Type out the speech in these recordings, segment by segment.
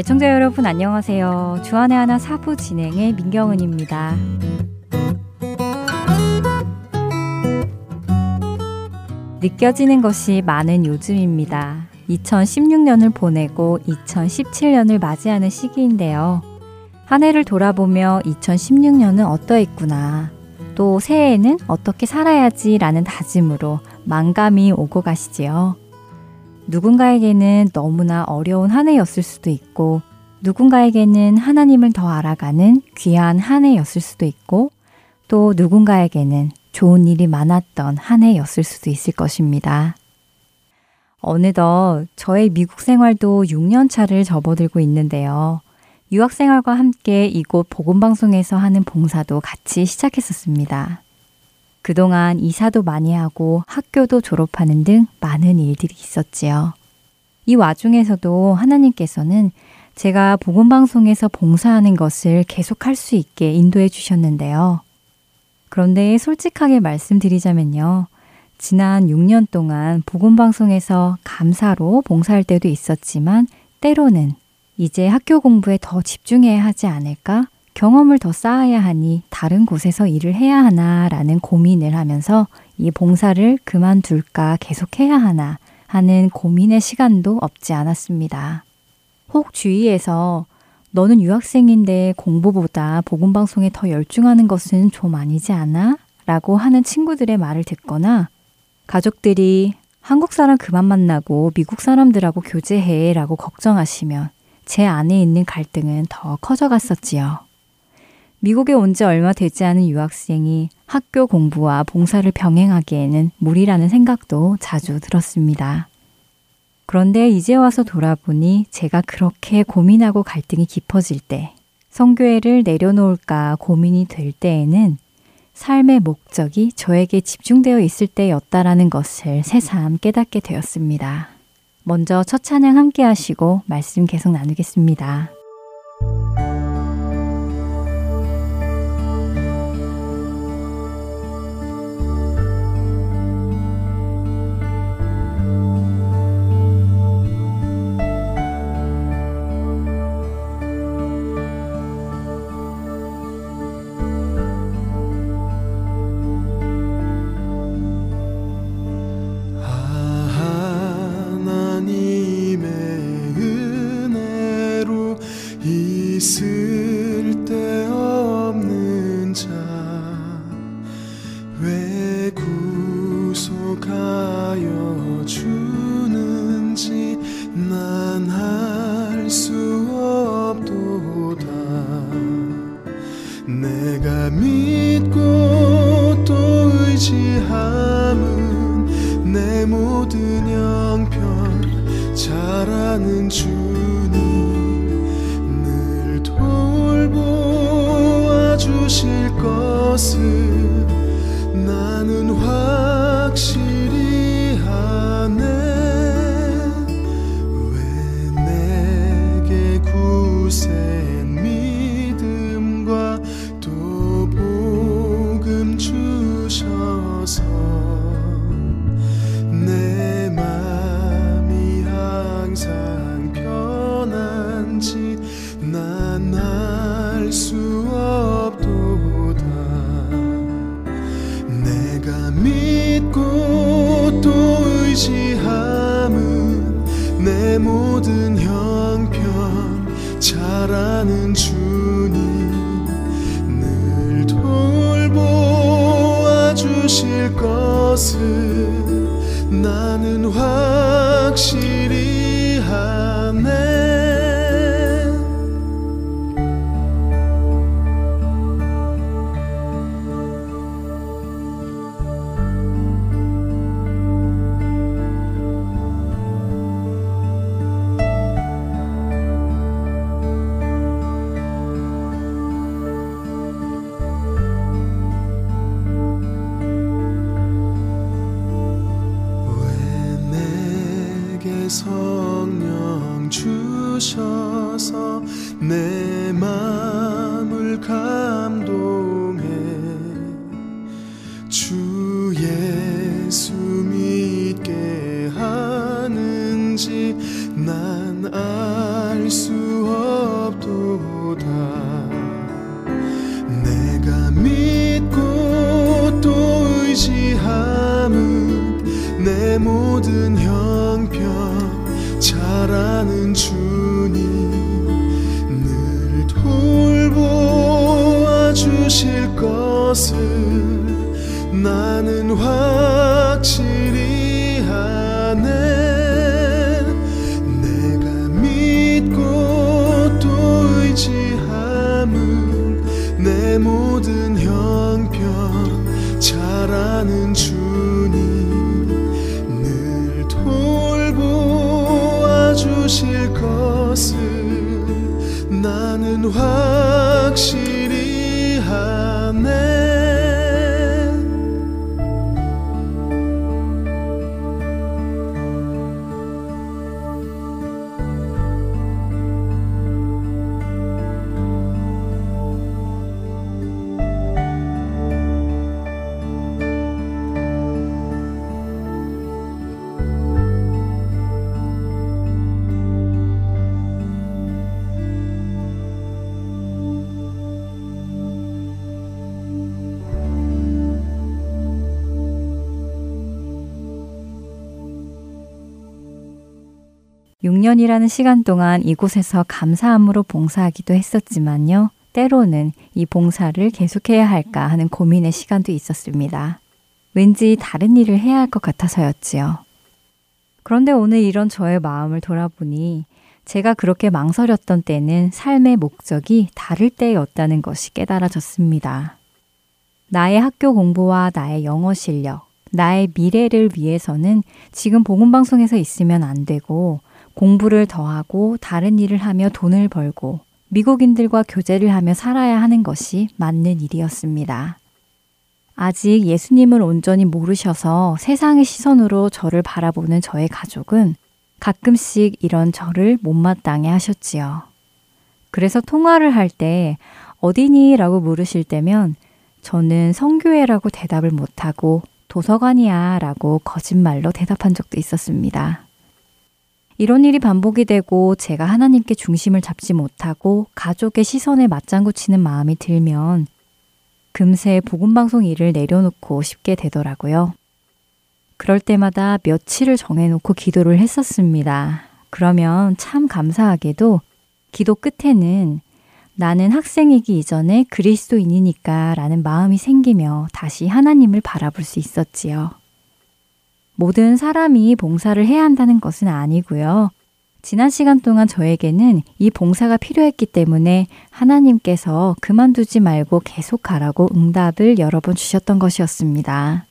애청자 여러분 안녕하세요. 주안의 하나 사부 진행의 민경은입니다. 느껴지는 것이 많은 요즘입니다. 2016년을 보내고 2017년을 맞이하는 시기인데요. 한 해를 돌아보며 2016년은 어떠했구나. 또 새해에는 어떻게 살아야지 라는 다짐으로 만감이 오고 가시지요. 누군가에게는 너무나 어려운 한 해였을 수도 있고, 누군가에게는 하나님을 더 알아가는 귀한 한 해였을 수도 있고, 또 누군가에게는 좋은 일이 많았던 한 해였을 수도 있을 것입니다. 어느덧 저의 미국 생활도 6년 차를 접어들고 있는데요. 유학 생활과 함께 이곳 복음방송에서 하는 봉사도 같이 시작했었습니다. 그동안 이사도 많이 하고 학교도 졸업하는 등 많은 일들이 있었지요. 이 와중에서도 하나님께서는 제가 복음방송에서 봉사하는 것을 계속할 수 있게 인도해 주셨는데요. 그런데 솔직하게 말씀드리자면요. 지난 6년 동안 복음방송에서 감사로 봉사할 때도 있었지만 때로는 이제 학교 공부에 더 집중해야 하지 않을까? 경험을 더 쌓아야 하니 다른 곳에서 일을 해야 하나라는 고민을 하면서 이 봉사를 그만둘까 계속해야 하나 하는 고민의 시간도 없지 않았습니다. 혹 주위에서 너는 유학생인데 공부보다 복음방송에 더 열중하는 것은 좀 아니지 않아? 라고 하는 친구들의 말을 듣거나 가족들이 한국 사람 그만 만나고 미국 사람들하고 교제해 라고 걱정하시면 제 안에 있는 갈등은 더 커져갔었지요. 미국에 온 지 얼마 되지 않은 유학생이 학교 공부와 봉사를 병행하기에는 무리라는 생각도 자주 들었습니다. 그런데 이제 와서 돌아보니 제가 그렇게 고민하고 갈등이 깊어질 때, 성교회를 내려놓을까 고민이 될 때에는 삶의 목적이 저에게 집중되어 있을 때였다라는 것을 새삼 깨닫게 되었습니다. 먼저 첫 찬양 함께 하시고 말씀 계속 나누겠습니다. 난알수 없. 년이라는 시간 동안 이곳에서 감사함으로 봉사하기도 했었지만요. 때로는 이 봉사를 계속해야 할까 하는 고민의 시간도 있었습니다. 왠지 다른 일을 해야 할 것 같아서였지요. 그런데 오늘 이런 저의 마음을 돌아보니 제가 그렇게 망설였던 때는 삶의 목적이 다를 때였다는 것이 깨달아졌습니다. 나의 학교 공부와 나의 영어 실력, 나의 미래를 위해서는 지금 복음방송에서 있으면 안 되고 공부를 더하고 다른 일을 하며 돈을 벌고 미국인들과 교제를 하며 살아야 하는 것이 맞는 일이었습니다. 아직 예수님을 온전히 모르셔서 세상의 시선으로 저를 바라보는 저의 가족은 가끔씩 이런 저를 못마땅해 하셨지요. 그래서 통화를 할 때 어디니? 라고 물으실 때면 저는 성교회라고 대답을 못하고 도서관이야 라고 거짓말로 대답한 적도 있었습니다. 이런 일이 반복이 되고 제가 하나님께 중심을 잡지 못하고 가족의 시선에 맞장구 치는 마음이 들면 금세 복음방송 일을 내려놓고 싶게 되더라고요. 그럴 때마다 며칠을 정해놓고 기도를 했었습니다. 그러면 참 감사하게도 기도 끝에는 나는 학생이기 이전에 그리스도인이니까 라는 마음이 생기며 다시 하나님을 바라볼 수 있었지요. 모든 사람이 봉사를 해야 한다는 것은 아니고요. 지난 시간 동안 저에게는 이 봉사가 필요했기 때문에 하나님께서 그만두지 말고 계속 가라고 응답을 여러 번 주셨던 것이었습니다.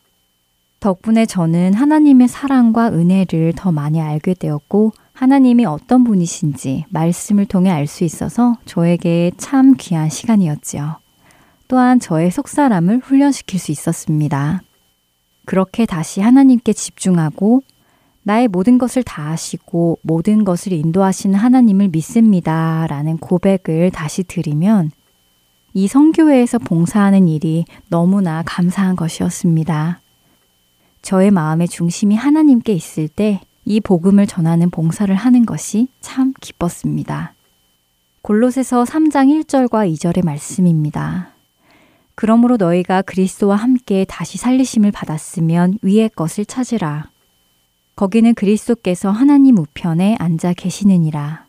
덕분에 저는 하나님의 사랑과 은혜를 더 많이 알게 되었고, 하나님이 어떤 분이신지 말씀을 통해 알 수 있어서 저에게 참 귀한 시간이었지요. 또한 저의 속사람을 훈련시킬 수 있었습니다. 그렇게 다시 하나님께 집중하고 나의 모든 것을 다 아시고 모든 것을 인도하시는 하나님을 믿습니다. 라는 고백을 다시 드리면 이 성교회에서 봉사하는 일이 너무나 감사한 것이었습니다. 저의 마음의 중심이 하나님께 있을 때 이 복음을 전하는 봉사를 하는 것이 참 기뻤습니다. 골로새서 3장 1절과 2절의 말씀입니다. 그러므로 너희가 그리스도와 함께 다시 살리심을 받았으면 위의 것을 찾으라. 거기는 그리스도께서 하나님 우편에 앉아 계시느니라.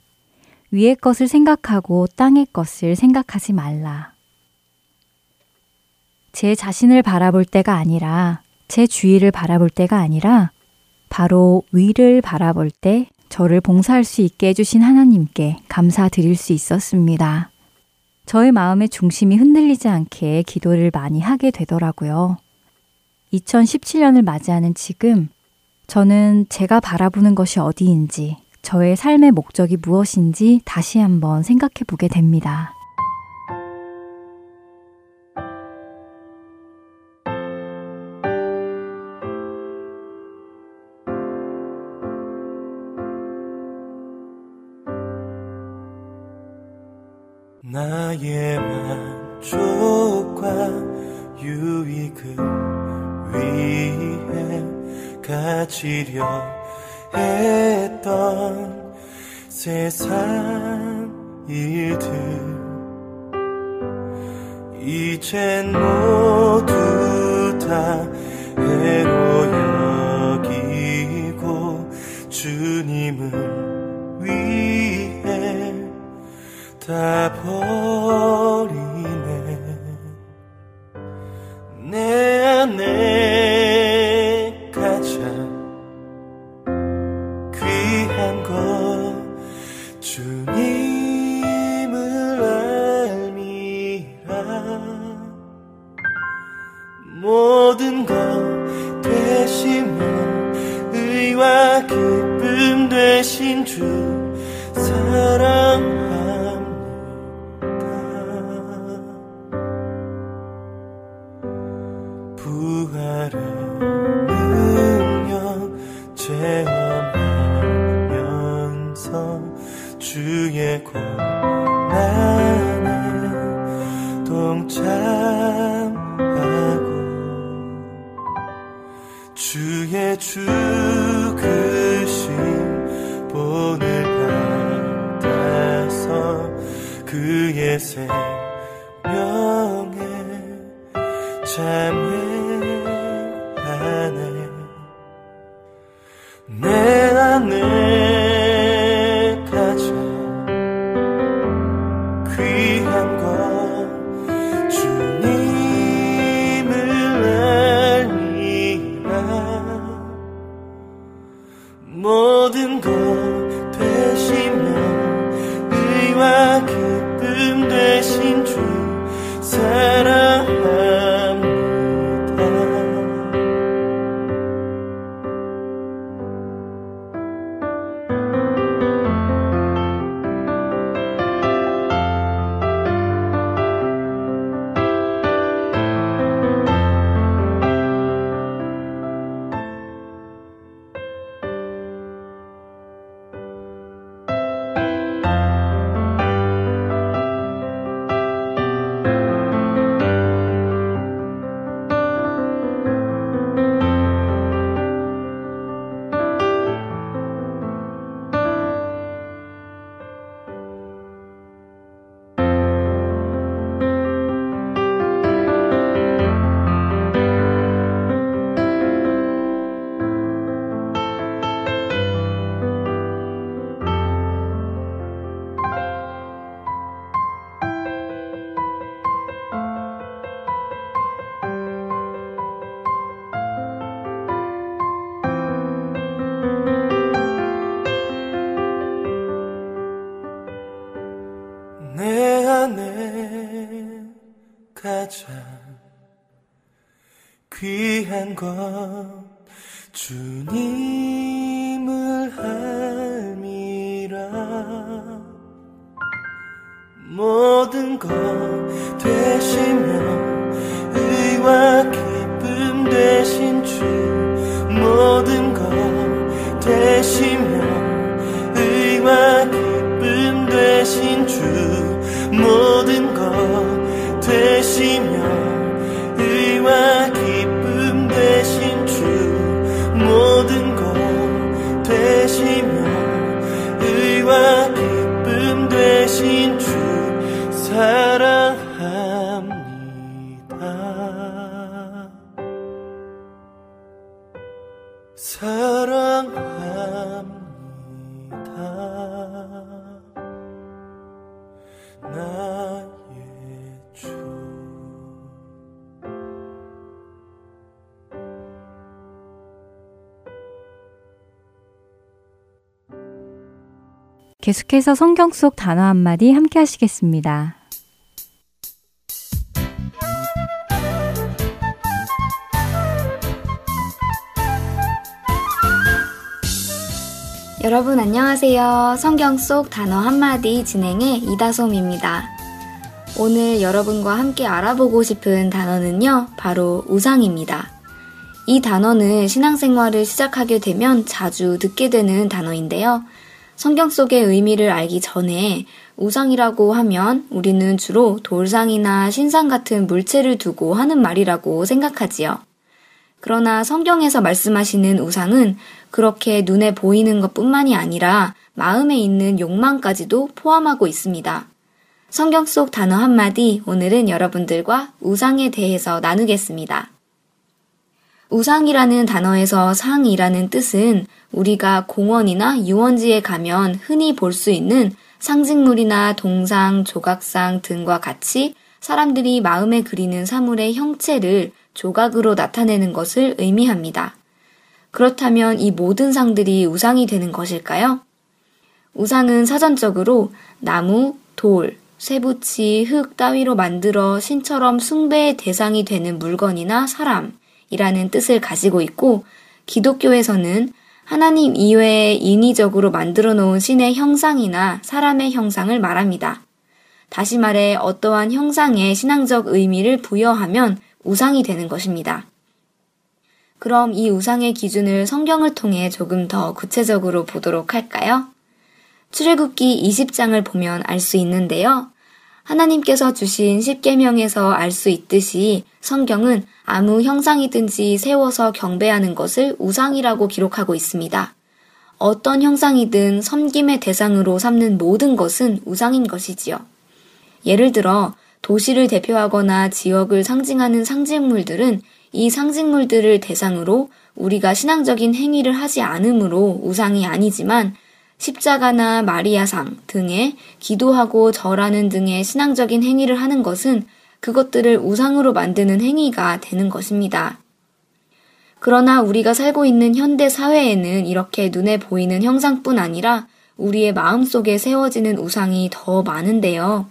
위의 것을 생각하고 땅의 것을 생각하지 말라. 제 자신을 바라볼 때가 아니라 제 주위를 바라볼 때가 아니라 바로 위를 바라볼 때 저를 봉사할 수 있게 해주신 하나님께 감사드릴 수 있었습니다. 저의 마음의 중심이 흔들리지 않게 기도를 많이 하게 되더라고요. 2017년을 맞이하는 지금 저는 제가 바라보는 것이 어디인지, 저의 삶의 목적이 무엇인지 다시 한번 생각해 보게 됩니다. 나의 만족과 유익을 위해 가지려 했던 세상 일들. 이젠 모두 다 해로 쏟아버리네. 내 안에 个 계속해서 성경 속 단어 한마디 함께 하시겠습니다. 여러분 안녕하세요. 성경 속 단어 한마디 진행의 이다솜입니다. 오늘 여러분과 함께 알아보고 싶은 단어는요, 바로 우상입니다. 이 단어는 신앙생활을 시작하게 되면 자주 듣게 되는 단어인데요. 성경 속의 의미를 알기 전에 우상이라고 하면 우리는 주로 돌상이나 신상 같은 물체를 두고 하는 말이라고 생각하지요. 그러나 성경에서 말씀하시는 우상은 그렇게 눈에 보이는 것 뿐만이 아니라 마음에 있는 욕망까지도 포함하고 있습니다. 성경 속 단어 한마디 오늘은 여러분들과 우상에 대해서 나누겠습니다. 우상이라는 단어에서 상이라는 뜻은 우리가 공원이나 유원지에 가면 흔히 볼 수 있는 상징물이나 동상, 조각상 등과 같이 사람들이 마음에 그리는 사물의 형체를 조각으로 나타내는 것을 의미합니다. 그렇다면 이 모든 상들이 우상이 되는 것일까요? 우상은 사전적으로 나무, 돌, 쇠붙이, 흙 따위로 만들어 신처럼 숭배의 대상이 되는 물건이나 사람 이라는 뜻을 가지고 있고 기독교에서는 하나님 이외에 인위적으로 만들어 놓은 신의 형상이나 사람의 형상을 말합니다. 다시 말해 어떠한 형상에 신앙적 의미를 부여하면 우상이 되는 것입니다. 그럼 이 우상의 기준을 성경을 통해 조금 더 구체적으로 보도록 할까요? 출애굽기 20장을 보면 알 수 있는데요. 하나님께서 주신 10계명에서 알 수 있듯이 성경은 아무 형상이든지 세워서 경배하는 것을 우상이라고 기록하고 있습니다. 어떤 형상이든 섬김의 대상으로 삼는 모든 것은 우상인 것이지요. 예를 들어 도시를 대표하거나 지역을 상징하는 상징물들은 이 상징물들을 대상으로 우리가 신앙적인 행위를 하지 않으므로 우상이 아니지만 십자가나 마리아상 등에 기도하고 절하는 등의 신앙적인 행위를 하는 것은 그것들을 우상으로 만드는 행위가 되는 것입니다. 그러나 우리가 살고 있는 현대 사회에는 이렇게 눈에 보이는 형상뿐 아니라 우리의 마음 속에 세워지는 우상이 더 많은데요.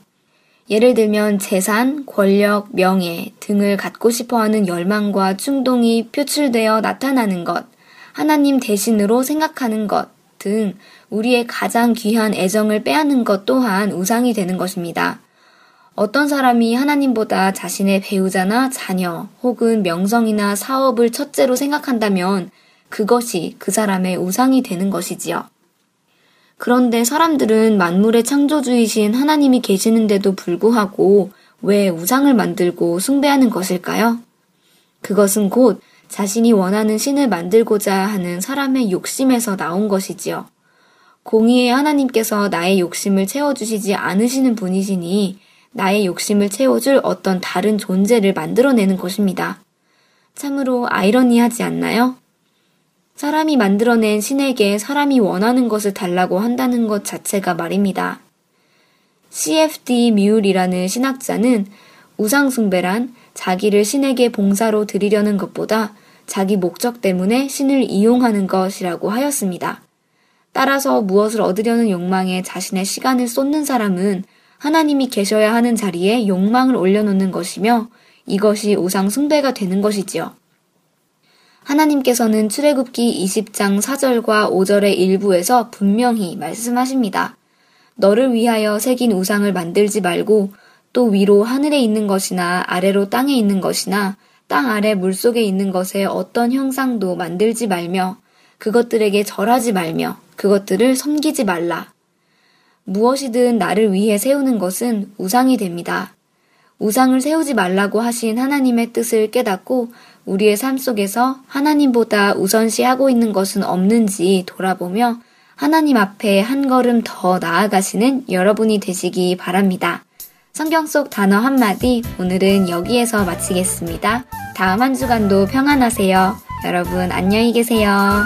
예를 들면 재산, 권력, 명예 등을 갖고 싶어 하는 열망과 충동이 표출되어 나타나는 것, 하나님 대신으로 생각하는 것 등 우리의 가장 귀한 애정을 빼앗는 것 또한 우상이 되는 것입니다. 어떤 사람이 하나님보다 자신의 배우자나 자녀 혹은 명성이나 사업을 첫째로 생각한다면 그것이 그 사람의 우상이 되는 것이지요. 그런데 사람들은 만물의 창조주이신 하나님이 계시는데도 불구하고 왜 우상을 만들고 숭배하는 것일까요? 그것은 곧 자신이 원하는 신을 만들고자 하는 사람의 욕심에서 나온 것이지요. 공의의 하나님께서 나의 욕심을 채워주시지 않으시는 분이시니 나의 욕심을 채워줄 어떤 다른 존재를 만들어내는 것입니다. 참으로 아이러니하지 않나요? 사람이 만들어낸 신에게 사람이 원하는 것을 달라고 한다는 것 자체가 말입니다. CFD 뮤울이라는 신학자는 우상숭배란 자기를 신에게 봉사로 드리려는 것보다 자기 목적 때문에 신을 이용하는 것이라고 하였습니다. 따라서 무엇을 얻으려는 욕망에 자신의 시간을 쏟는 사람은 하나님이 계셔야 하는 자리에 욕망을 올려놓는 것이며 이것이 우상 숭배가 되는 것이지요. 하나님께서는 출애굽기 20장 4절과 5절의 일부에서 분명히 말씀하십니다. 너를 위하여 새긴 우상을 만들지 말고 또 위로 하늘에 있는 것이나 아래로 땅에 있는 것이나 땅 아래 물 속에 있는 것에 어떤 형상도 만들지 말며 그것들에게 절하지 말며 그것들을 섬기지 말라. 무엇이든 나를 위해 세우는 것은 우상이 됩니다. 우상을 세우지 말라고 하신 하나님의 뜻을 깨닫고 우리의 삶 속에서 하나님보다 우선시하고 있는 것은 없는지 돌아보며 하나님 앞에 한 걸음 더 나아가시는 여러분이 되시기 바랍니다. 성경 속 단어 한마디 오늘은 여기에서 마치겠습니다. 다음 한 주간도 평안하세요. 여러분 안녕히 계세요.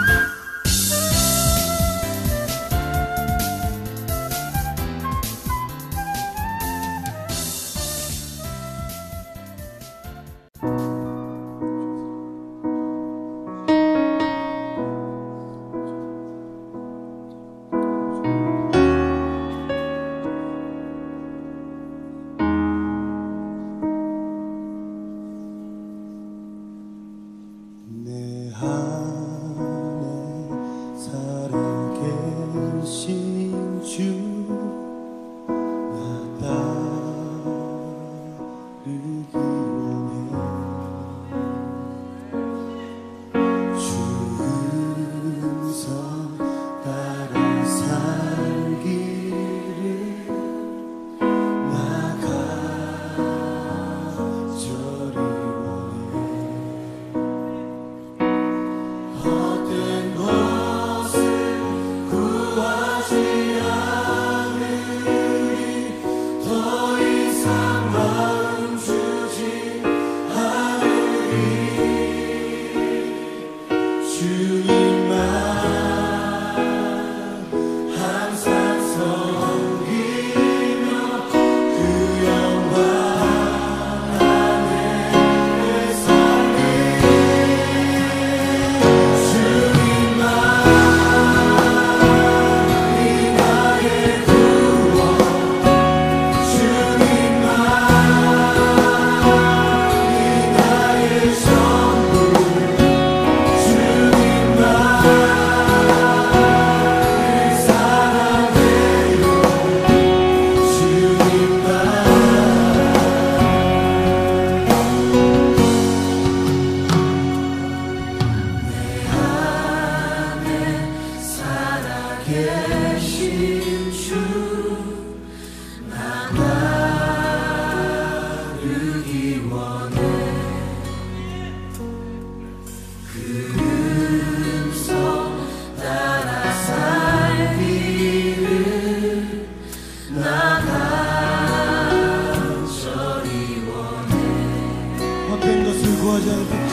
헛된 것을 구하지 않고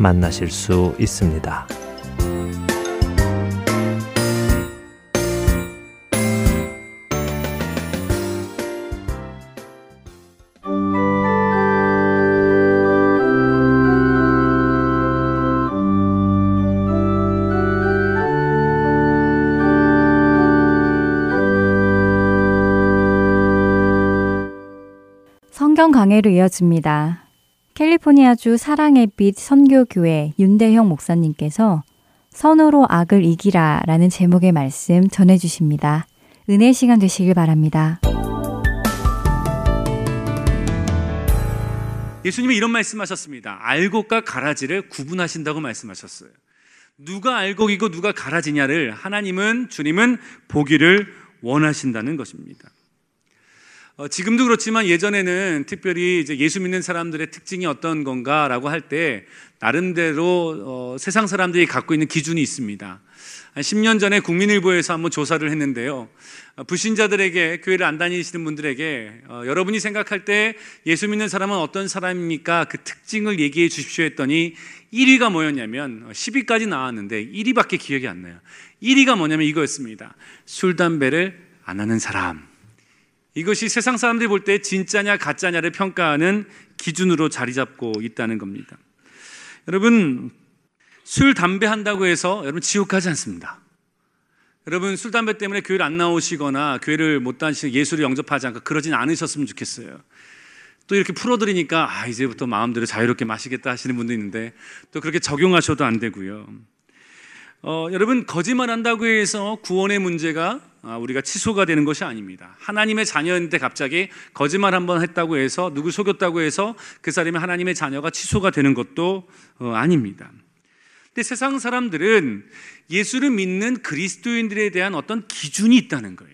만나실 수 있습니다. 강해로 이어집니다. 캘리포니아주 사랑의 빛 선교교회 윤대형 목사님께서 선으로 악을 이기라 라는 제목의 말씀 전해주십니다. 은혜 시간 되시길 바랍니다. 예수님이 이런 말씀하셨습니다. 알곡과 가라지를 구분하신다고 말씀하셨어요. 누가 알곡이고 누가 가라지냐를 하나님은 주님은 보기를 원하신다는 것입니다. 어, 지금도 그렇지만 예전에는 특별히 이제 예수 믿는 사람들의 특징이 어떤 건가라고 할 때 나름대로 어, 세상 사람들이 갖고 있는 기준이 있습니다. 한 10년 전에 국민일보에서 한번 조사를 했는데요. 어, 불신자들에게 교회를 안 다니시는 분들에게 어, 여러분이 생각할 때 예수 믿는 사람은 어떤 사람입니까? 그 특징을 얘기해 주십시오 했더니 1위가 뭐였냐면 10위까지 나왔는데 1위밖에 기억이 안 나요. 1위가 뭐냐면 이거였습니다. 술 담배를 안 하는 사람. 이것이 세상 사람들이 볼 때 진짜냐 가짜냐를 평가하는 기준으로 자리 잡고 있다는 겁니다. 여러분 술 담배 한다고 해서 여러분 지옥 가지 않습니다. 여러분 술 담배 때문에 교회를 안 나오시거나 교회를 못 다니시고 예수를 영접하지 않고 그러진 않으셨으면 좋겠어요. 또 이렇게 풀어드리니까 아 이제부터 마음대로 자유롭게 마시겠다 하시는 분도 있는데 또 그렇게 적용하셔도 안 되고요. 어, 여러분 거짓말 한다고 해서 구원의 문제가 아, 우리가 취소가 되는 것이 아닙니다. 하나님의 자녀인데 갑자기 거짓말 한번 했다고 해서 누구 속였다고 해서 그 사람이 하나님의 자녀가 취소가 되는 것도 어, 아닙니다. 근데 세상 사람들은 예수를 믿는 그리스도인들에 대한 어떤 기준이 있다는 거예요.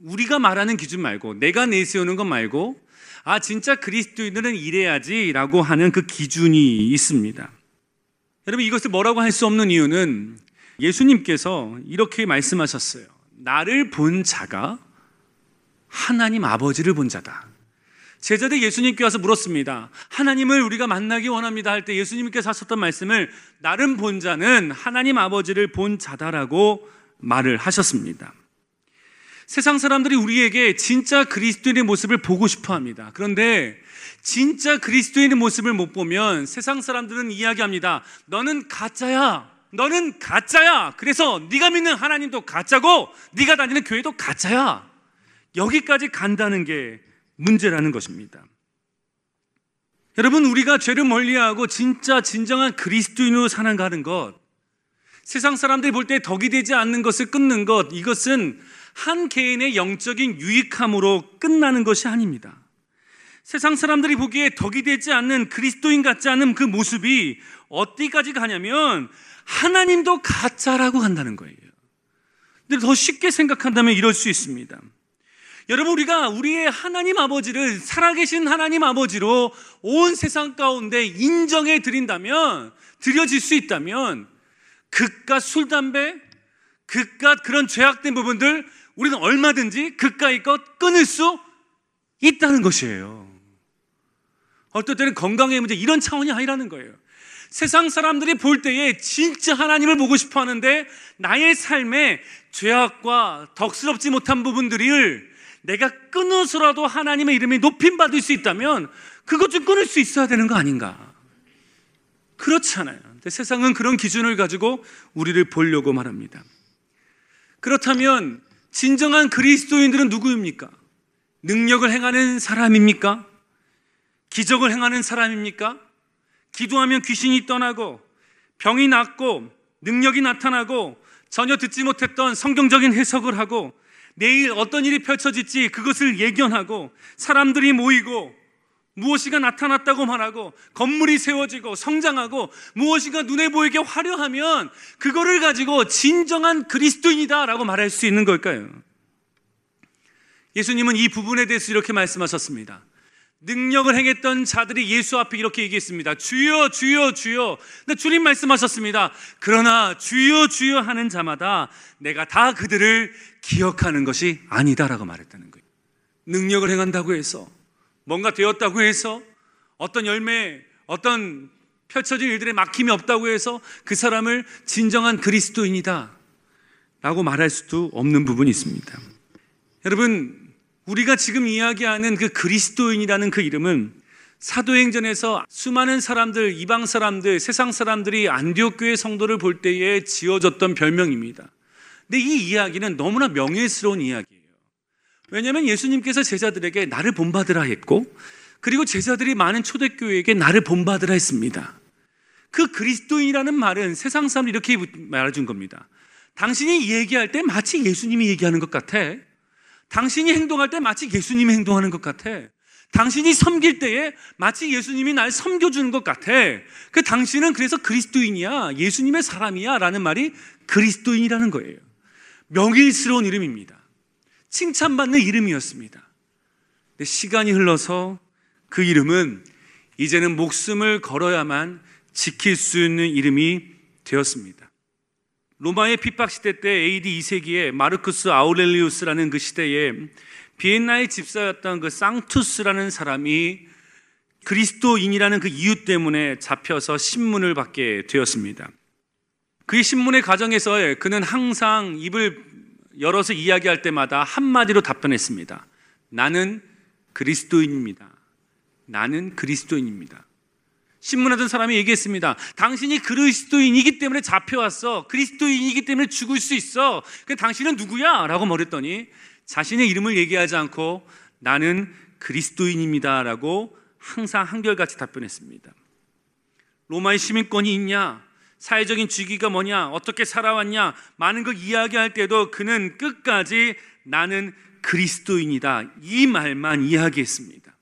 우리가 말하는 기준 말고 내가 내세우는 것 말고 아 진짜 그리스도인들은 이래야지라고 하는 그 기준이 있습니다. 여러분 이것을 뭐라고 할 수 없는 이유는 예수님께서 이렇게 말씀하셨어요. 나를 본 자가 하나님 아버지를 본 자다. 제자들 예수님께 와서 물었습니다. 하나님을 우리가 만나기 원합니다 할 때 예수님께서 하셨던 말씀을 나름 본 자는 하나님 아버지를 본 자다라고 말을 하셨습니다. 세상 사람들이 우리에게 진짜 그리스도인의 모습을 보고 싶어 합니다. 그런데 진짜 그리스도인의 모습을 못 보면 세상 사람들은 이야기합니다. 너는 가짜야. 너는 가짜야. 그래서 네가 믿는 하나님도 가짜고 네가 다니는 교회도 가짜야. 여기까지 간다는 게 문제라는 것입니다. 여러분 우리가 죄를 멀리하고 진짜 진정한 그리스도인으로 살아가는 것 세상 사람들이 볼 때 덕이 되지 않는 것을 끊는 것 이것은 한 개인의 영적인 유익함으로 끝나는 것이 아닙니다. 세상 사람들이 보기에 덕이 되지 않는 그리스도인 같지 않은 그 모습이 어디까지 가냐면 하나님도 가짜라고 한다는 거예요. 근데 더 쉽게 생각한다면 이럴 수 있습니다. 여러분, 우리가 우리의 하나님 아버지를 살아계신 하나님 아버지로 온 세상 가운데 인정해 드린다면, 드려질 수 있다면, 그깟 술, 담배, 그깟 그런 죄악된 부분들, 우리는 얼마든지 그까이 것 끊을 수 있다는 것이에요. 어떨 때는 건강의 문제, 이런 차원이 아니라는 거예요. 세상 사람들이 볼 때에 진짜 하나님을 보고 싶어 하는데 나의 삶에 죄악과 덕스럽지 못한 부분들을 내가 끊어서라도 하나님의 이름이 높임 받을 수 있다면 그것 좀 끊을 수 있어야 되는 거 아닌가? 그렇잖아요. 근데 세상은 그런 기준을 가지고 우리를 보려고 말합니다. 그렇다면 진정한 그리스도인들은 누구입니까? 능력을 행하는 사람입니까? 기적을 행하는 사람입니까? 기도하면 귀신이 떠나고 병이 낫고 능력이 나타나고 전혀 듣지 못했던 성경적인 해석을 하고 내일 어떤 일이 펼쳐질지 그것을 예견하고 사람들이 모이고 무엇이가 나타났다고 말하고 건물이 세워지고 성장하고 무엇이가 눈에 보이게 화려하면 그거를 가지고 진정한 그리스도인이다라고 말할 수 있는 걸까요? 예수님은 이 부분에 대해서 이렇게 말씀하셨습니다. 능력을 행했던 자들이 예수 앞에 이렇게 얘기했습니다. 주여, 주여, 주여. 근데 주님 말씀하셨습니다. 그러나 주여, 주여 하는 자마다 내가 다 그들을 기억하는 것이 아니다라고 말했다는 거예요. 능력을 행한다고 해서 뭔가 되었다고 해서 어떤 열매, 어떤 펼쳐진 일들에 막힘이 없다고 해서 그 사람을 진정한 그리스도인이다 라고 말할 수도 없는 부분이 있습니다. 여러분, 우리가 지금 이야기하는 그 그리스도인이라는 그 이름은 사도행전에서 수많은 사람들, 이방 사람들, 세상 사람들이 안디옥 교회 성도를 볼 때에 지어졌던 별명입니다. 근데 이 이야기는 너무나 명예스러운 이야기예요. 왜냐하면 예수님께서 제자들에게 나를 본받으라 했고 그리고 제자들이 많은 초대교회에게 나를 본받으라 했습니다. 그 그리스도인이라는 말은 세상 사람들이 이렇게 말해준 겁니다. 당신이 얘기할 때 마치 예수님이 얘기하는 것 같아. 당신이 행동할 때 마치 예수님이 행동하는 것 같아. 당신이 섬길 때에 마치 예수님이 날 섬겨주는 것 같아. 그 당신은 그래서 그리스도인이야. 예수님의 사람이야. 라는 말이 그리스도인이라는 거예요. 명일스러운 이름입니다. 칭찬받는 이름이었습니다. 근데 시간이 흘러서 그 이름은 이제는 목숨을 걸어야만 지킬 수 있는 이름이 되었습니다. 로마의 핍박 시대 때 AD 2세기에 마르쿠스 아우렐리우스라는 그 시대에 비엔나의 집사였던 그 쌍투스라는 사람이 그리스도인이라는 그 이유 때문에 잡혀서 신문을 받게 되었습니다. 그의 신문의 과정에서 그는 항상 입을 열어서 이야기할 때마다 한마디로 답변했습니다. 나는 그리스도인입니다. 나는 그리스도인입니다. 신문하던 사람이 얘기했습니다. 당신이 그리스도인이기 때문에 잡혀왔어. 그리스도인이기 때문에 죽을 수 있어. 그 당신은 누구야? 라고 말했더니 자신의 이름을 얘기하지 않고 나는 그리스도인입니다. 라고 항상 한결같이 답변했습니다. 로마의 시민권이 있냐? 사회적인 주기가 뭐냐? 어떻게 살아왔냐? 많은 걸 이야기할 때도 그는 끝까지 나는 그리스도인이다. 이 말만 이야기했습니다.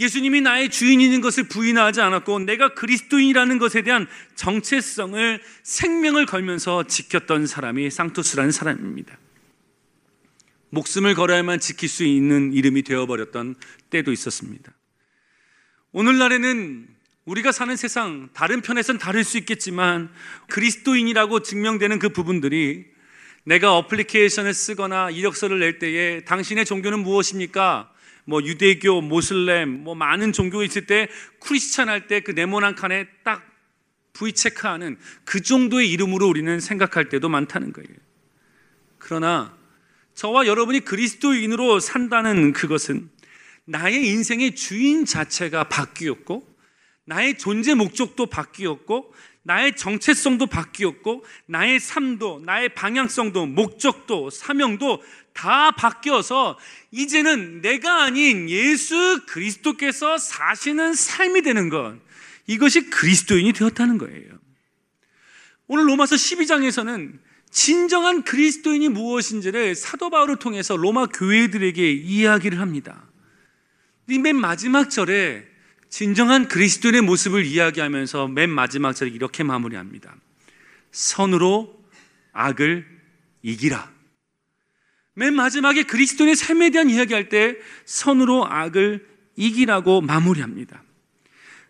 예수님이 나의 주인인 것을 부인하지 않았고 내가 그리스도인이라는 것에 대한 정체성을 생명을 걸면서 지켰던 사람이 상투스라는 사람입니다. 목숨을 걸어야만 지킬 수 있는 이름이 되어버렸던 때도 있었습니다. 오늘날에는 우리가 사는 세상 다른 편에선 다를 수 있겠지만 그리스도인이라고 증명되는 그 부분들이 내가 어플리케이션을 쓰거나 이력서를 낼 때에 당신의 종교는 무엇입니까? 뭐 유대교, 모슬렘, 뭐 많은 종교가 있을 때 크리스찬 할 때 그 네모난 칸에 딱 V 체크하는 그 정도의 이름으로 우리는 생각할 때도 많다는 거예요. 그러나 저와 여러분이 그리스도인으로 산다는 그것은 나의 인생의 주인 자체가 바뀌었고 나의 존재 목적도 바뀌었고 나의 정체성도 바뀌었고 나의 삶도 나의 방향성도 목적도 사명도 다 바뀌어서 이제는 내가 아닌 예수 그리스도께서 사시는 삶이 되는 것 이것이 그리스도인이 되었다는 거예요. 오늘 로마서 12장에서는 진정한 그리스도인이 무엇인지를 사도 바울을 통해서 로마 교회들에게 이야기를 합니다. 맨 마지막 절에 진정한 그리스도인의 모습을 이야기하면서 맨 마지막 절에 이렇게 마무리합니다. 선으로 악을 이기라. 맨 마지막에 그리스도인의 삶에 대한 이야기할 때 선으로 악을 이기라고 마무리합니다.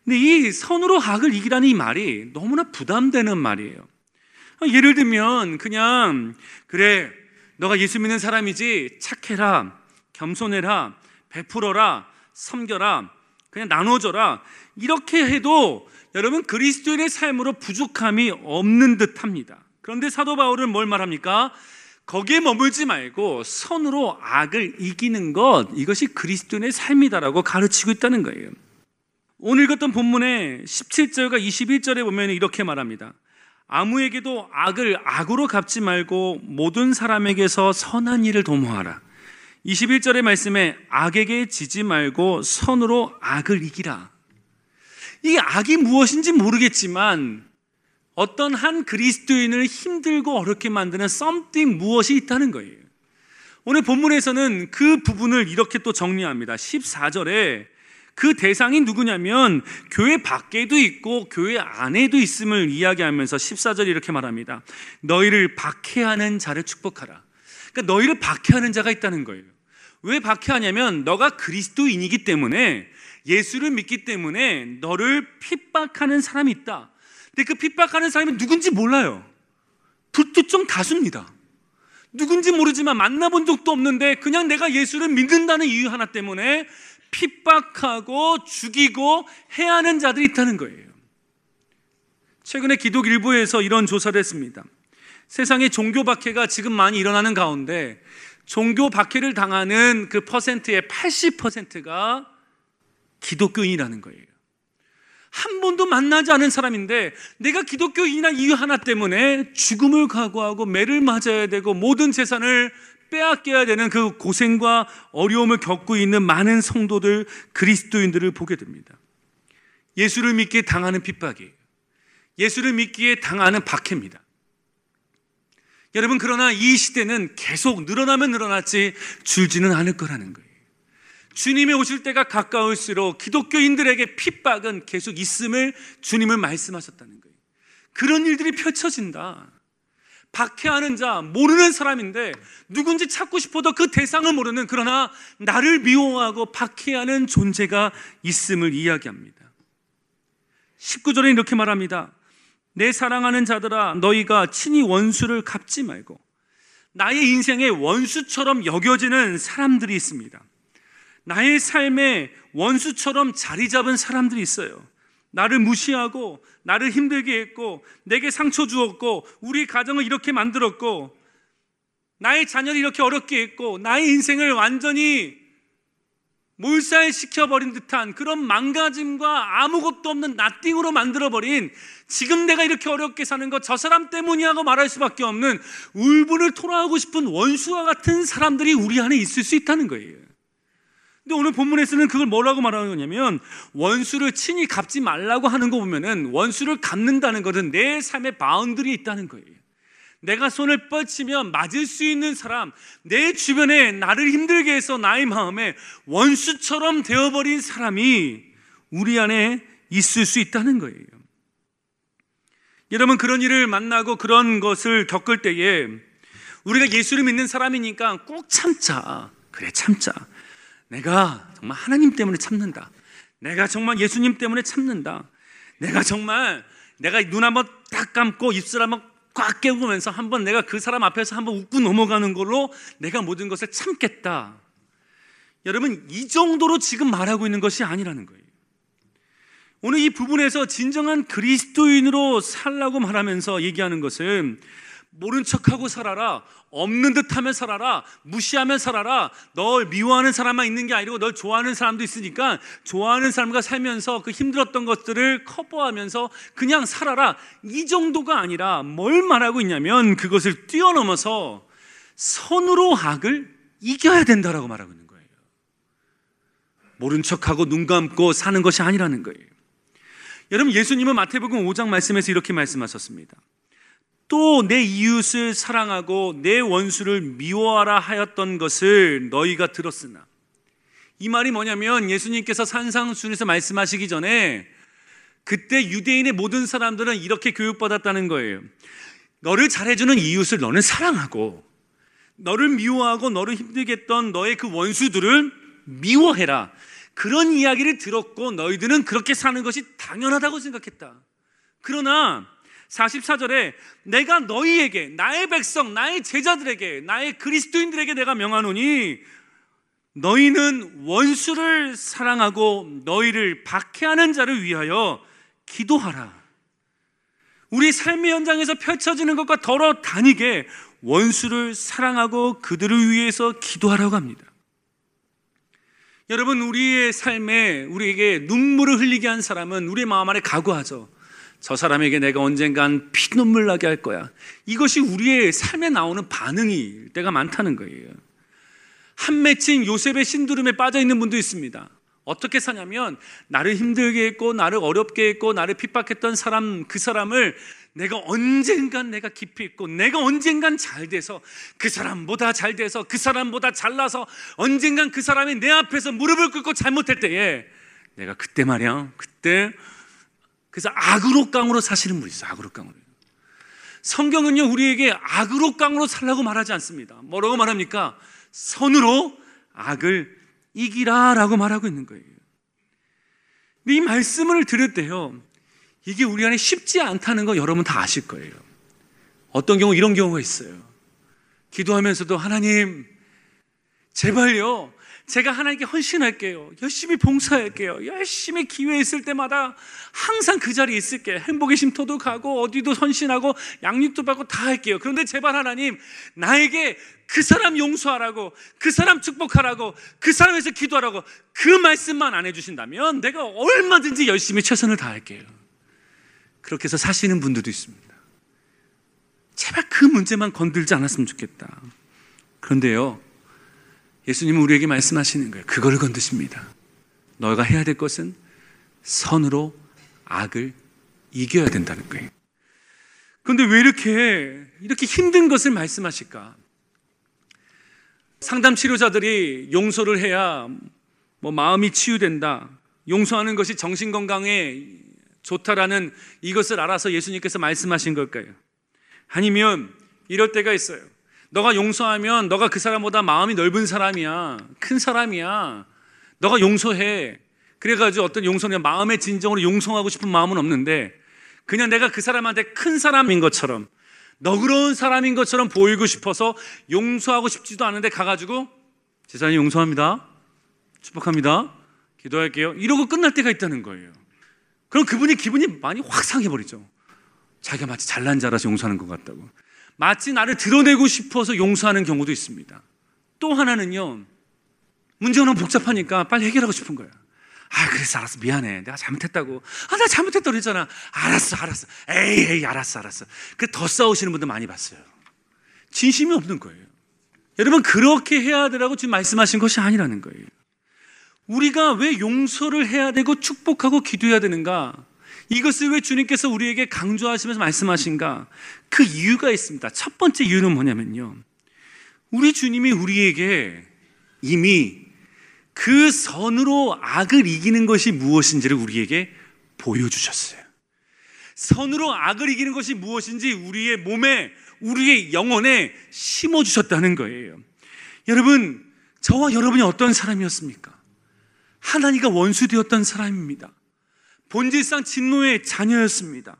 근데 이 선으로 악을 이기라는 이 말이 너무나 부담되는 말이에요. 예를 들면 그냥 그래 너가 예수 믿는 사람이지 착해라 겸손해라 베풀어라 섬겨라 그냥 나눠줘라 이렇게 해도 여러분 그리스도인의 삶으로 부족함이 없는 듯합니다. 그런데 사도 바울은 뭘 말합니까? 거기에 머물지 말고 선으로 악을 이기는 것 이것이 그리스도인의 삶이다라고 가르치고 있다는 거예요. 오늘 읽었던 본문의 17절과 21절에 보면 이렇게 말합니다. 아무에게도 악을 악으로 갚지 말고 모든 사람에게서 선한 일을 도모하라. 21절의 말씀에 악에게 지지 말고 선으로 악을 이기라. 이 악이 무엇인지 모르겠지만 어떤 한 그리스도인을 힘들고 어렵게 만드는 something 무엇이 있다는 거예요. 오늘 본문에서는 그 부분을 이렇게 또 정리합니다. 14절에 그 대상이 누구냐면 교회 밖에도 있고 교회 안에도 있음을 이야기하면서 14절 이렇게 말합니다. 너희를 박해하는 자를 축복하라. 그러니까 너희를 박해하는 자가 있다는 거예요. 왜 박해하냐면 너가 그리스도인이기 때문에 예수를 믿기 때문에 너를 핍박하는 사람이 있다. 근데 그 핍박하는 사람이 누군지 몰라요. 불특정 다수입니다. 누군지 모르지만 만나본 적도 없는데 그냥 내가 예수를 믿는다는 이유 하나 때문에 핍박하고 죽이고 해하는 자들이 있다는 거예요. 최근에 기독 일부에서 이런 조사를 했습니다. 세상에 종교 박해가 지금 많이 일어나는 가운데 종교 박해를 당하는 그 퍼센트의 80%가 기독교인이라는 거예요. 한 번도 만나지 않은 사람인데 내가 기독교인이나 이유 하나 때문에 죽음을 각오하고 매를 맞아야 되고 모든 재산을 빼앗겨야 되는 그 고생과 어려움을 겪고 있는 많은 성도들, 그리스도인들을 보게 됩니다. 예수를 믿기에 당하는 핍박이에요. 예수를 믿기에 당하는 박해입니다. 여러분, 그러나 이 시대는 계속 늘어나면 늘어났지 줄지는 않을 거라는 거예요. 주님이 오실 때가 가까울수록 기독교인들에게 핍박은 계속 있음을 주님을 말씀하셨다는 거예요. 그런 일들이 펼쳐진다. 박해하는 자, 모르는 사람인데 누군지 찾고 싶어도 그 대상을 모르는 그러나 나를 미워하고 박해하는 존재가 있음을 이야기합니다. 19절에 이렇게 말합니다. 내 사랑하는 자들아, 너희가 친히 원수를 갚지 말고 나의 인생에 원수처럼 여겨지는 사람들이 있습니다. 나의 삶에 원수처럼 자리 잡은 사람들이 있어요. 나를 무시하고 나를 힘들게 했고 내게 상처 주었고 우리 가정을 이렇게 만들었고 나의 자녀를 이렇게 어렵게 했고 나의 인생을 완전히 몰살시켜버린 듯한 그런 망가짐과 아무것도 없는 나띵으로 만들어버린 지금 내가 이렇게 어렵게 사는 것 저 사람 때문이라고 말할 수밖에 없는 울분을 토로하고 싶은 원수와 같은 사람들이 우리 안에 있을 수 있다는 거예요. 근데 오늘 본문에서는 그걸 뭐라고 말하는 거냐면 원수를 친히 갚지 말라고 하는 거 보면은 원수를 갚는다는 것은 내 삶의 바운들이 있다는 거예요. 내가 손을 뻗치면 맞을 수 있는 사람, 내 주변에 나를 힘들게 해서 나의 마음에 원수처럼 되어버린 사람이 우리 안에 있을 수 있다는 거예요. 여러분, 그런 일을 만나고 그런 것을 겪을 때에 우리가 예수를 믿는 사람이니까 꼭 참자. 그래, 참자. 내가 정말 하나님 때문에 참는다. 내가 정말 예수님 때문에 참는다. 내가 정말 내가 눈 한번 딱 감고 입술 한번 꽉 깨우면서 한번 내가 그 사람 앞에서 한번 웃고 넘어가는 걸로 내가 모든 것을 참겠다. 여러분, 이 정도로 지금 말하고 있는 것이 아니라는 거예요. 오늘 이 부분에서 진정한 그리스도인으로 살라고 말하면서 얘기하는 것은 모른 척하고 살아라. 없는 듯 하며 살아라. 무시하며 살아라. 널 미워하는 사람만 있는 게 아니고 널 좋아하는 사람도 있으니까 좋아하는 사람과 살면서 그 힘들었던 것들을 커버하면서 그냥 살아라. 이 정도가 아니라 뭘 말하고 있냐면 그것을 뛰어넘어서 선으로 악을 이겨야 된다라고 말하고 있는 거예요. 모른 척하고 눈 감고 사는 것이 아니라는 거예요. 여러분 예수님은 마태복음 5장 말씀에서 이렇게 말씀하셨습니다. 또 내 이웃을 사랑하고 내 원수를 미워하라 하였던 것을 너희가 들었으나 이 말이 뭐냐면 예수님께서 산상순에서 말씀하시기 전에 그때 유대인의 모든 사람들은 이렇게 교육받았다는 거예요. 너를 잘해주는 이웃을 너는 사랑하고 너를 미워하고 너를 힘들게 했던 너의 그 원수들을 미워해라. 그런 이야기를 들었고 너희들은 그렇게 사는 것이 당연하다고 생각했다. 그러나 44절에 내가 너희에게 나의 백성 나의 제자들에게 나의 그리스도인들에게 내가 명하노니 너희는 원수를 사랑하고 너희를 박해하는 자를 위하여 기도하라. 우리 삶의 현장에서 펼쳐지는 것과 더러 다니게 원수를 사랑하고 그들을 위해서 기도하라고 합니다. 여러분, 우리의 삶에 우리에게 눈물을 흘리게 한 사람은 우리의 마음 안에 각오하죠. 저 사람에게 내가 언젠간 피눈물 나게 할 거야. 이것이 우리의 삶에 나오는 반응이 때가 많다는 거예요. 한 맺힌 요셉의 신두름에 빠져 있는 분도 있습니다. 어떻게 사냐면 나를 힘들게 했고 나를 어렵게 했고 나를 핍박했던 사람 그 사람을 내가 언젠간 내가 깊이 있고 내가 언젠간 잘 돼서 그 사람보다 잘 돼서 그 사람보다 잘나서 언젠간 그 사람이 내 앞에서 무릎을 꿇고 잘못할 때에 내가 그때 말이야 그때 그래서 악으로 깡으로 사시는 분이 있어요. 악으로 깡으로. 성경은요, 우리에게 악으로 깡으로 살라고 말하지 않습니다. 뭐라고 말합니까? 선으로 악을 이기라 라고 말하고 있는 거예요. 이 말씀을 들을 때요, 이게 우리 안에 쉽지 않다는 거 여러분 다 아실 거예요. 어떤 경우 이런 경우가 있어요. 기도하면서도 하나님, 제발요, 제가 하나님께 헌신할게요. 열심히 봉사할게요. 열심히 기회 있을 때마다 항상 그 자리에 있을게요. 행복의 쉼터도 가고 어디도 헌신하고 양육도 받고 다 할게요. 그런데 제발 하나님 나에게 그 사람 용서하라고 그 사람 축복하라고 그 사람에서 기도하라고 그 말씀만 안 해주신다면 내가 얼마든지 열심히 최선을 다할게요. 그렇게 해서 사시는 분들도 있습니다. 제발 그 문제만 건들지 않았으면 좋겠다. 그런데요, 예수님은 우리에게 말씀하시는 거예요. 그거를 건드십니다. 너가 해야 될 것은 선으로 악을 이겨야 된다는 거예요. 그런데 왜 이렇게, 이렇게 힘든 것을 말씀하실까? 상담 치료자들이 용서를 해야 뭐 마음이 치유된다. 용서하는 것이 정신 건강에 좋다라는 이것을 알아서 예수님께서 말씀하신 걸까요? 아니면 이럴 때가 있어요. 너가 용서하면 너가 그 사람보다 마음이 넓은 사람이야. 큰 사람이야. 너가 용서해. 그래가지고 어떤 용서는 마음의 진정으로 용서하고 싶은 마음은 없는데 그냥 내가 그 사람한테 큰 사람인 것처럼 너그러운 사람인 것처럼 보이고 싶어서 용서하고 싶지도 않은데 가가지고 제사님 용서합니다. 축복합니다. 기도할게요. 이러고 끝날 때가 있다는 거예요. 그럼 그분이 기분이 많이 확 상해버리죠. 자기가 마치 잘난 자라서 용서하는 것 같다고. 마치 나를 드러내고 싶어서 용서하는 경우도 있습니다. 또 하나는요, 문제가 너무 복잡하니까 빨리 해결하고 싶은 거야. 아, 그래서 알았어. 미안해. 내가 잘못했다고. 아, 나 잘못했다고 그랬잖아. 알았어, 알았어. 에이, 에이, 알았어, 알았어. 그더 싸우시는 분들 많이 봤어요. 진심이 없는 거예요. 여러분, 그렇게 해야 되라고 지금 말씀하신 것이 아니라는 거예요. 우리가 왜 용서를 해야 되고 축복하고 기도해야 되는가? 이것을 왜 주님께서 우리에게 강조하시면서 말씀하신가? 그 이유가 있습니다. 첫 번째 이유는 뭐냐면요. 우리 주님이 우리에게 이미 그 선으로 악을 이기는 것이 무엇인지를 우리에게 보여주셨어요. 선으로 악을 이기는 것이 무엇인지 우리의 몸에, 우리의 영혼에 심어주셨다는 거예요. 여러분, 저와 여러분이 어떤 사람이었습니까? 하나님과 원수되었던 사람입니다. 본질상 진노의 자녀였습니다.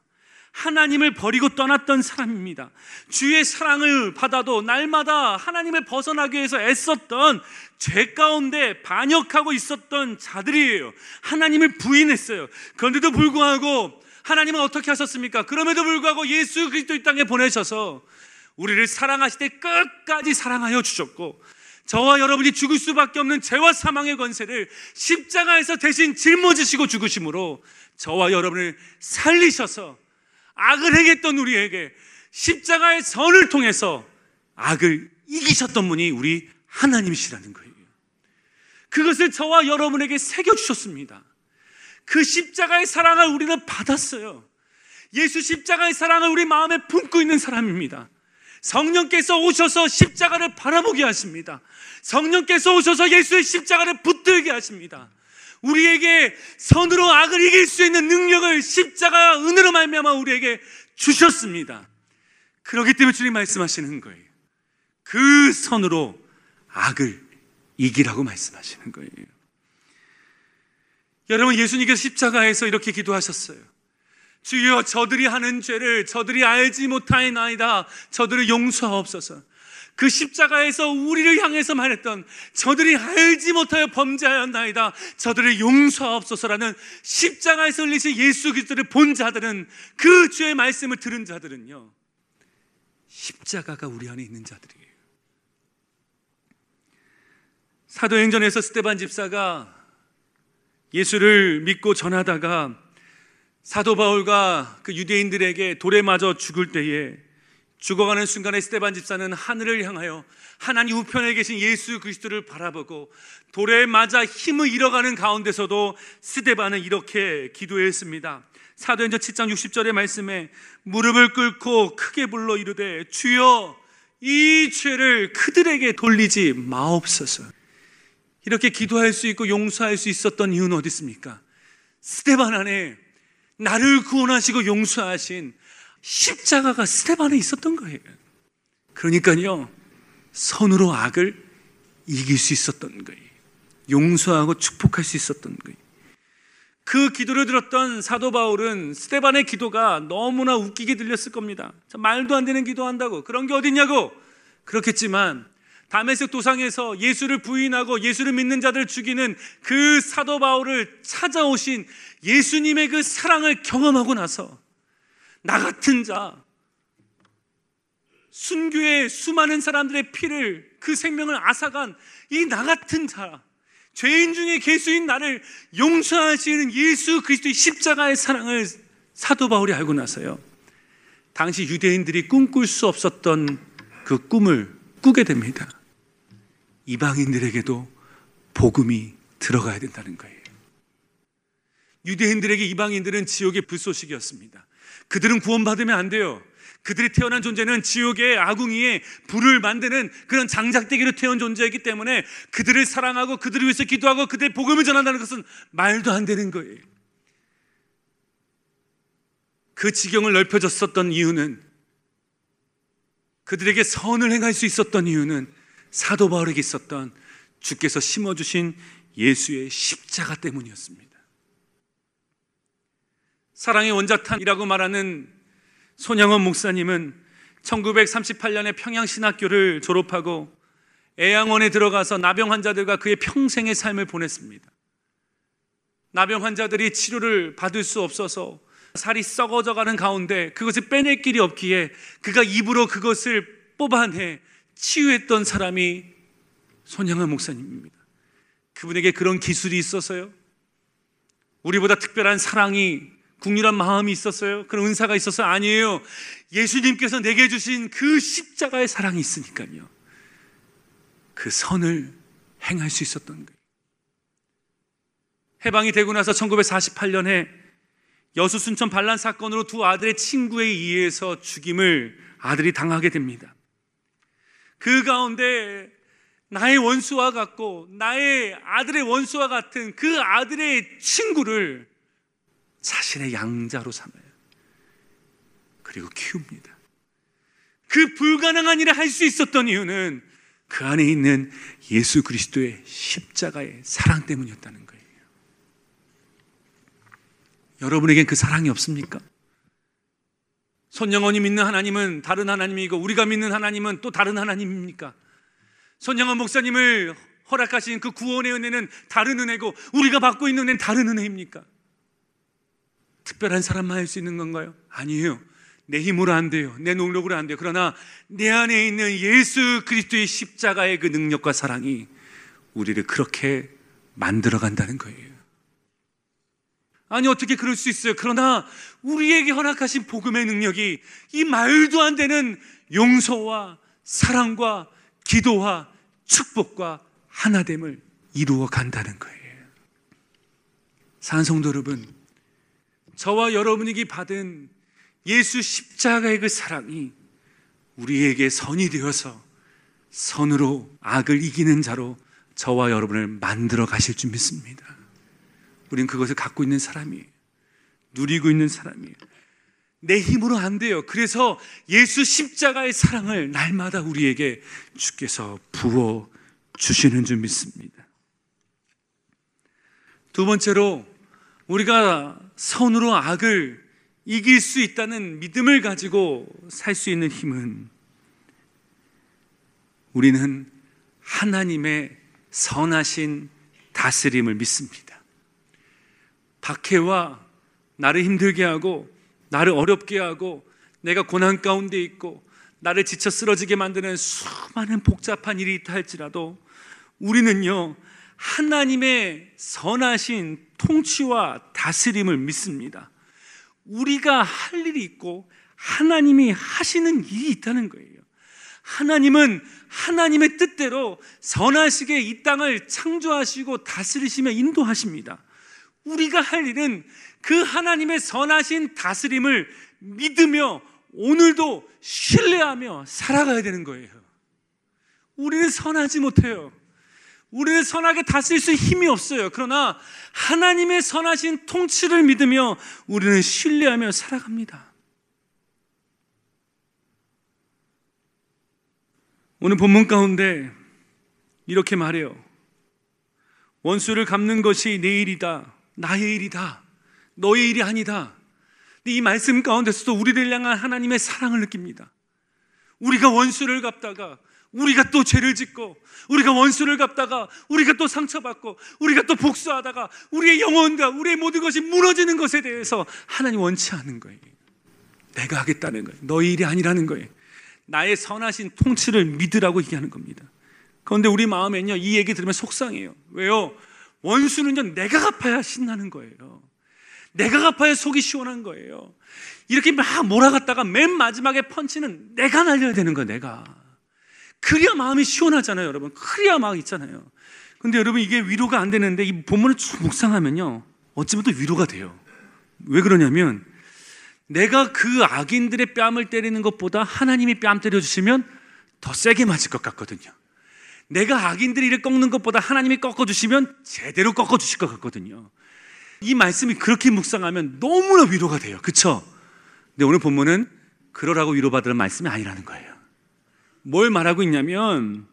하나님을 버리고 떠났던 사람입니다. 주의 사랑을 받아도 날마다 하나님을 벗어나기 위해서 애썼던 죄 가운데 반역하고 있었던 자들이에요. 하나님을 부인했어요. 그런데도 불구하고 하나님은 어떻게 하셨습니까? 그럼에도 불구하고 예수 그리스도 이 땅에 보내셔서 우리를 사랑하실 때 끝까지 사랑하여 주셨고 저와 여러분이 죽을 수밖에 없는 죄와 사망의 권세를 십자가에서 대신 짊어지시고 죽으심으로 저와 여러분을 살리셔서 악을 행했던 우리에게 십자가의 선을 통해서 악을 이기셨던 분이 우리 하나님이시라는 거예요. 그것을 저와 여러분에게 새겨주셨습니다. 그 십자가의 사랑을 우리는 받았어요. 예수 십자가의 사랑을 우리 마음에 품고 있는 사람입니다. 성령께서 오셔서 십자가를 바라보게 하십니다. 성령께서 오셔서 예수의 십자가를 붙들게 하십니다. 우리에게 선으로 악을 이길 수 있는 능력을 십자가 은혜로 말미암아 우리에게 주셨습니다. 그렇기 때문에 주님 말씀하시는 거예요. 그 선으로 악을 이기라고 말씀하시는 거예요. 여러분 예수님께서 십자가에서 이렇게 기도하셨어요. 주여 저들이 하는 죄를 저들이 알지 못하나이다. 저들을 용서하옵소서. 그 십자가에서 우리를 향해서 말했던 저들이 알지 못하여 범죄하였나이다. 저들을 용서하옵소서라는 십자가에서 흘리신 예수 그리스도를 본 자들은 그 주의 말씀을 들은 자들은요. 십자가가 우리 안에 있는 자들이에요. 사도행전에서 스테반 집사가 예수를 믿고 전하다가 사도 바울과 그 유대인들에게 돌에 맞아 죽을 때에 죽어가는 순간에 스테반 집사는 하늘을 향하여 하나님 우편에 계신 예수 그리스도를 바라보고 돌에 맞아 힘을 잃어가는 가운데서도 스테반은 이렇게 기도했습니다. 사도행전 7장 60절의 말씀에 무릎을 꿇고 크게 불러 이르되 주여 이 죄를 그들에게 돌리지 마옵소서. 이렇게 기도할 수 있고 용서할 수 있었던 이유는 어디 있습니까? 스테반 안에 나를 구원하시고 용서하신 십자가가 스테반에 있었던 거예요. 그러니까요, 선으로 악을 이길 수 있었던 거예요. 용서하고 축복할 수 있었던 거예요. 그 기도를 들었던 사도 바울은 스테반의 기도가 너무나 웃기게 들렸을 겁니다. 말도 안 되는 기도한다고. 그런 게 어딨냐고. 그렇겠지만, 다메섹 도상에서 예수를 부인하고 예수를 믿는 자들을 죽이는 그 사도 바울을 찾아오신 예수님의 그 사랑을 경험하고 나서 나 같은 자, 순교의 수많은 사람들의 피를 그 생명을 앗아간 이 나 같은 자, 죄인 중에 개수인 나를 용서하시는 예수 그리스도의 십자가의 사랑을 사도 바울이 알고 나서요. 당시 유대인들이 꿈꿀 수 없었던 그 꿈을 꾸게 됩니다. 이방인들에게도 복음이 들어가야 된다는 거예요. 유대인들에게 이방인들은 지옥의 불소식이었습니다. 그들은 구원받으면 안 돼요. 그들이 태어난 존재는 지옥의 아궁이에 불을 만드는 그런 장작대기로 태어난 존재이기 때문에 그들을 사랑하고 그들을 위해서 기도하고 그들의 복음을 전한다는 것은 말도 안 되는 거예요. 그 지경을 넓혀졌었던 이유는 그들에게 선을 행할 수 있었던 이유는 사도 바울에게 있었던 주께서 심어주신 예수의 십자가 때문이었습니다. 사랑의 원자탄이라고 말하는 손양원 목사님은 1938년에 평양신학교를 졸업하고 애양원에 들어가서 나병 환자들과 그의 평생의 삶을 보냈습니다. 나병 환자들이 치료를 받을 수 없어서 살이 썩어져 가는 가운데 그것을 빼낼 길이 없기에 그가 입으로 그것을 뽑아내 치유했던 사람이 손양원 목사님입니다. 그분에게 그런 기술이 있어서요. 우리보다 특별한 사랑이 국률한 마음이 있었어요? 그런 은사가 있어서 아니에요. 예수님께서 내게 주신 그 십자가의 사랑이 있으니까요. 그 선을 행할 수 있었던 거예요. 해방이 되고 나서 1948년에 여수 순천 반란 사건으로 두 아들의 친구에 의해서 죽임을 아들이 당하게 됩니다. 그 가운데 나의 원수와 같고 나의 아들의 원수와 같은 그 아들의 친구를 자신의 양자로 삼아요. 그리고 키웁니다. 그 불가능한 일을 할 수 있었던 이유는 그 안에 있는 예수 그리스도의 십자가의 사랑 때문이었다는 거예요. 여러분에겐 그 사랑이 없습니까? 손영원이 믿는 하나님은 다른 하나님이고 우리가 믿는 하나님은 또 다른 하나님입니까? 손영원 목사님을 허락하신 그 구원의 은혜는 다른 은혜고 우리가 받고 있는 은혜는 다른 은혜입니까? 특별한 사람만 할 수 있는 건가요? 아니에요. 내 힘으로 안 돼요. 내 능력으로 안 돼요. 그러나 내 안에 있는 예수 그리스도의 십자가의 그 능력과 사랑이 우리를 그렇게 만들어 간다는 거예요. 아니, 어떻게 그럴 수 있어요? 그러나 우리에게 허락하신 복음의 능력이 이 말도 안 되는 용서와 사랑과 기도와 축복과 하나됨을 이루어 간다는 거예요. 산성도 여러분, 저와 여러분에게 받은 예수 십자가의 그 사랑이 우리에게 선이 되어서 선으로 악을 이기는 자로 저와 여러분을 만들어 가실 줄 믿습니다. 우린 그것을 갖고 있는 사람이에요. 누리고 있는 사람이에요. 내 힘으로 안 돼요. 그래서 예수 십자가의 사랑을 날마다 우리에게 주께서 부어 주시는 줄 믿습니다. 두 번째로 우리가 선으로 악을 이길 수 있다는 믿음을 가지고 살 수 있는 힘은 우리는 하나님의 선하신 다스림을 믿습니다. 박해와 나를 힘들게 하고 나를 어렵게 하고 내가 고난 가운데 있고 나를 지쳐 쓰러지게 만드는 수많은 복잡한 일이 있다 할지라도 우리는요 하나님의 선하신 통치와 다스림을 믿습니다. 우리가 할 일이 있고 하나님이 하시는 일이 있다는 거예요. 하나님은 하나님의 뜻대로 선하시게 이 땅을 창조하시고 다스리시며 인도하십니다. 우리가 할 일은 그 하나님의 선하신 다스림을 믿으며 오늘도 신뢰하며 살아가야 되는 거예요. 우리는 선하지 못해요. 우리는 선하게 다스릴 수 힘이 없어요. 그러나 하나님의 선하신 통치를 믿으며 우리는 신뢰하며 살아갑니다. 오늘 본문 가운데 이렇게 말해요. 원수를 갚는 것이 내 일이다. 나의 일이다. 너의 일이 아니다. 이 말씀 가운데서도 우리를 향한 하나님의 사랑을 느낍니다. 우리가 원수를 갚다가 우리가 또 죄를 짓고 우리가 원수를 갚다가 우리가 또 상처받고 우리가 또 복수하다가 우리의 영혼과 우리의 모든 것이 무너지는 것에 대해서 하나님 원치 않는 거예요. 내가 하겠다는 거예요. 너의 일이 아니라는 거예요. 나의 선하신 통치를 믿으라고 얘기하는 겁니다. 그런데 우리 마음에는요, 이 얘기 들으면 속상해요. 왜요? 원수는요, 내가 갚아야 신나는 거예요. 내가 갚아야 속이 시원한 거예요. 이렇게 막 몰아갔다가 맨 마지막에 펀치는 내가 날려야 되는 거야, 내가. 그래야 마음이 시원하잖아요, 여러분. 그래야 막 있잖아요. 근데 여러분 이게 위로가 안 되는데 이 본문을 쭉 묵상하면요. 어찌면 또 위로가 돼요. 왜 그러냐면 내가 그 악인들의 뺨을 때리는 것보다 하나님이 뺨 때려주시면 더 세게 맞을 것 같거든요. 내가 악인들이 이를 꺾는 것보다 하나님이 꺾어주시면 제대로 꺾어주실 것 같거든요. 이 말씀이 그렇게 묵상하면 너무나 위로가 돼요. 그쵸? 근데 오늘 본문은 그러라고 위로받으는 말씀이 아니라는 거예요. 뭘 말하고 있냐면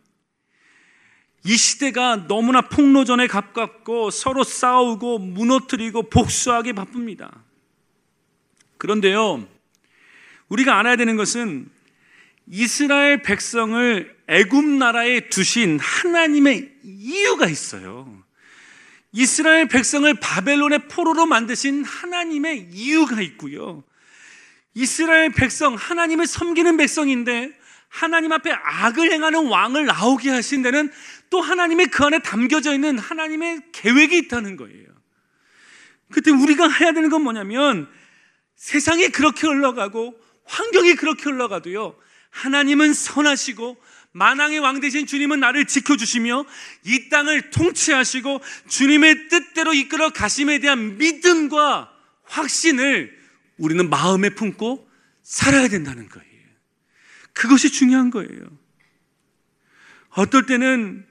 이 시대가 너무나 폭로전에 가깝고 서로 싸우고 무너뜨리고 복수하기 바쁩니다. 그런데요, 우리가 알아야 되는 것은 이스라엘 백성을 애굽 나라에 두신 하나님의 이유가 있어요. 이스라엘 백성을 바벨론의 포로로 만드신 하나님의 이유가 있고요. 이스라엘 백성, 하나님을 섬기는 백성인데 하나님 앞에 악을 행하는 왕을 나오게 하신 데는 또 하나님의 그 안에 담겨져 있는 하나님의 계획이 있다는 거예요. 그때 우리가 해야 되는 건 뭐냐면 세상이 그렇게 흘러가고 환경이 그렇게 흘러가도요. 하나님은 선하시고 만왕의 왕 대신 주님은 나를 지켜주시며 이 땅을 통치하시고 주님의 뜻대로 이끌어 가심에 대한 믿음과 확신을 우리는 마음에 품고 살아야 된다는 거예요. 그것이 중요한 거예요. 어떨 때는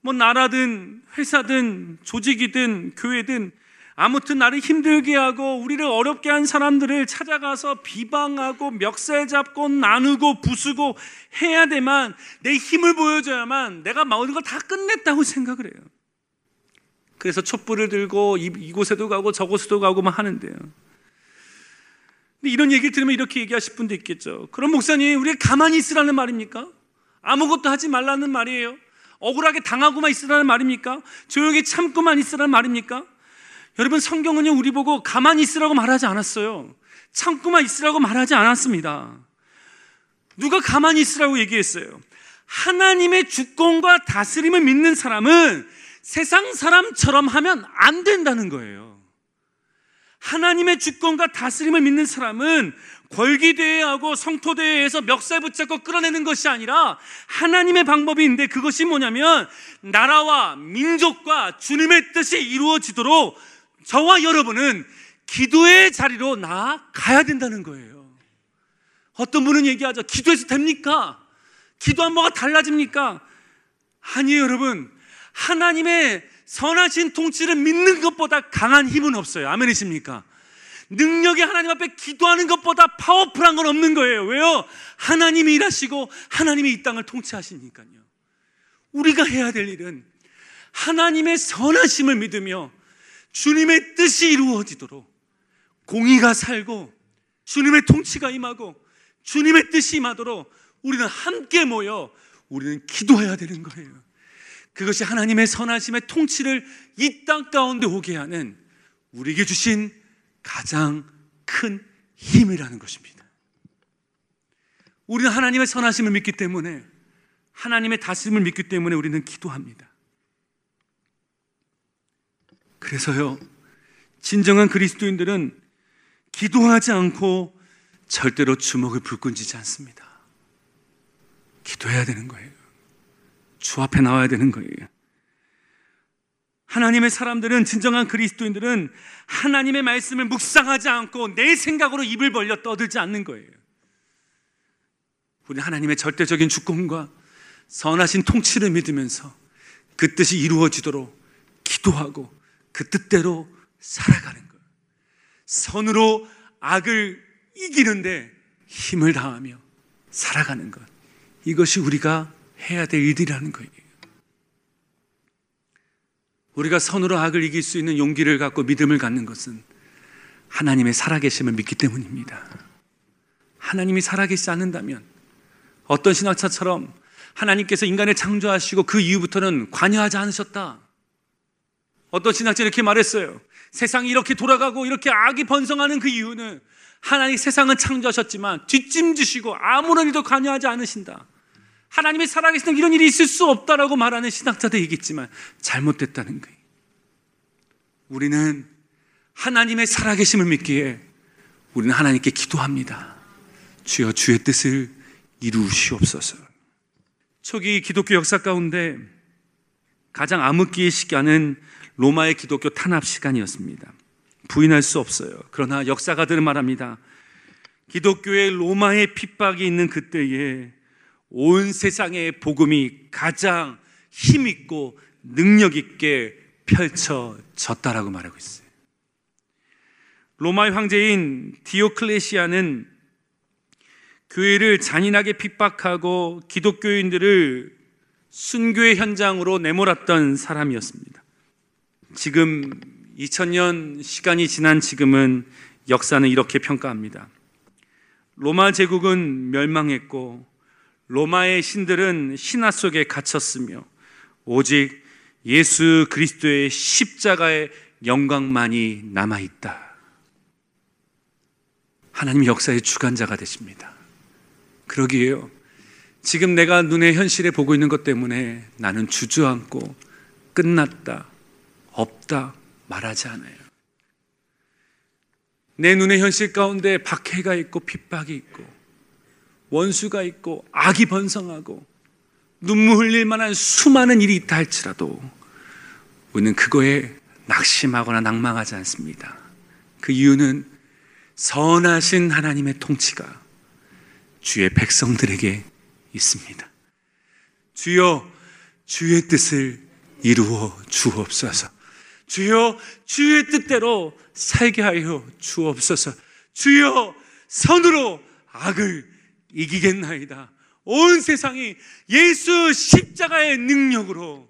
뭐 나라든 회사든 조직이든 교회든 아무튼 나를 힘들게 하고 우리를 어렵게 한 사람들을 찾아가서 비방하고 멱살 잡고 나누고 부수고 해야 되만 내 힘을 보여줘야만 내가 모든 걸 다 끝냈다고 생각을 해요. 그래서 촛불을 들고 이곳에도 가고 저곳에도 가고 막 하는데요. 근데 이런 얘기를 들으면 이렇게 얘기하실 분도 있겠죠. 그럼 목사님, 우리 가만히 있으라는 말입니까? 아무것도 하지 말라는 말이에요. 억울하게 당하고만 있으라는 말입니까? 조용히 참고만 있으라는 말입니까? 여러분, 성경은요, 우리 보고 가만히 있으라고 말하지 않았어요. 참고만 있으라고 말하지 않았습니다. 누가 가만히 있으라고 얘기했어요? 하나님의 주권과 다스림을 믿는 사람은 세상 사람처럼 하면 안 된다는 거예요. 하나님의 주권과 다스림을 믿는 사람은 권기대회 하고 성토대회에서 멱살 붙잡고 끌어내는 것이 아니라 하나님의 방법이 있는데 그것이 뭐냐면 나라와 민족과 주님의 뜻이 이루어지도록 저와 여러분은 기도의 자리로 나아가야 된다는 거예요. 어떤 분은 얘기하죠. 기도해서 됩니까? 기도한 뭐가 달라집니까? 아니에요, 여러분. 하나님의 선하신 통치를 믿는 것보다 강한 힘은 없어요. 아멘이십니까? 능력이 하나님 앞에 기도하는 것보다 파워풀한 건 없는 거예요. 왜요? 하나님이 일하시고 하나님이 이 땅을 통치하시니까요. 우리가 해야 될 일은 하나님의 선하심을 믿으며 주님의 뜻이 이루어지도록 공의가 살고 주님의 통치가 임하고 주님의 뜻이 임하도록 우리는 함께 모여 우리는 기도해야 되는 거예요. 그것이 하나님의 선하심의 통치를 이 땅 가운데 오게 하는 우리에게 주신 가장 큰 힘이라는 것입니다. 우리는 하나님의 선하심을 믿기 때문에 하나님의 다스림을 믿기 때문에 우리는 기도합니다. 그래서요, 진정한 그리스도인들은 기도하지 않고 절대로 주먹을 불끈지지 않습니다. 기도해야 되는 거예요. 주 앞에 나와야 되는 거예요. 하나님의 사람들은 진정한 그리스도인들은 하나님의 말씀을 묵상하지 않고 내 생각으로 입을 벌려 떠들지 않는 거예요. 우리 하나님의 절대적인 주권과 선하신 통치를 믿으면서 그 뜻이 이루어지도록 기도하고 그 뜻대로 살아가는 거예요. 선으로 악을 이기는데 힘을 다하며 살아가는 것. 이것이 우리가 해야 될 일이라는 거예요. 우리가 선으로 악을 이길 수 있는 용기를 갖고 믿음을 갖는 것은 하나님의 살아계심을 믿기 때문입니다. 하나님이 살아계시지 않는다면 어떤 신학자처럼 하나님께서 인간을 창조하시고 그 이후부터는 관여하지 않으셨다. 어떤 신학자 이렇게 말했어요. 세상이 이렇게 돌아가고 이렇게 악이 번성하는 그 이유는 하나님 세상은 창조하셨지만 뒷짐지시고 아무런 일도 관여하지 않으신다. 하나님이 살아계시는 이런 일이 있을 수 없다라고 말하는 신학자도 있겠지만 잘못됐다는 거예요. 우리는 하나님의 살아계심을 믿기에 우리는 하나님께 기도합니다. 주여 주의 뜻을 이루시옵소서. 초기 기독교 역사 가운데 가장 암흑기의 시간은 로마의 기독교 탄압 시간이었습니다. 부인할 수 없어요. 그러나 역사가들은 말합니다. 기독교의 로마의 핍박이 있는 그때에 온 세상의 복음이 가장 힘있고 능력있게 펼쳐졌다라고 말하고 있어요. 로마의 황제인 디오클레시아는 교회를 잔인하게 핍박하고 기독교인들을 순교의 현장으로 내몰았던 사람이었습니다. 지금 2000년 시간이 지난 지금은 역사는 이렇게 평가합니다. 로마 제국은 멸망했고 로마의 신들은 신화 속에 갇혔으며 오직 예수 그리스도의 십자가의 영광만이 남아 있다. 하나님 역사의 주관자가 되십니다. 그러기에요. 지금 내가 눈의 현실에 보고 있는 것 때문에 나는 주저앉고 끝났다, 없다 말하지 않아요. 내 눈의 현실 가운데 박해가 있고 핍박이 있고 원수가 있고 악이 번성하고 눈물 흘릴 만한 수많은 일이 있다 할지라도 우리는 그거에 낙심하거나 낭망하지 않습니다. 그 이유는 선하신 하나님의 통치가 주의 백성들에게 있습니다. 주여 주의 뜻을 이루어 주옵소서. 주여 주의 뜻대로 살게 하여 주옵소서. 주여 선으로 악을 이기겠나이다. 온 세상이 예수 십자가의 능력으로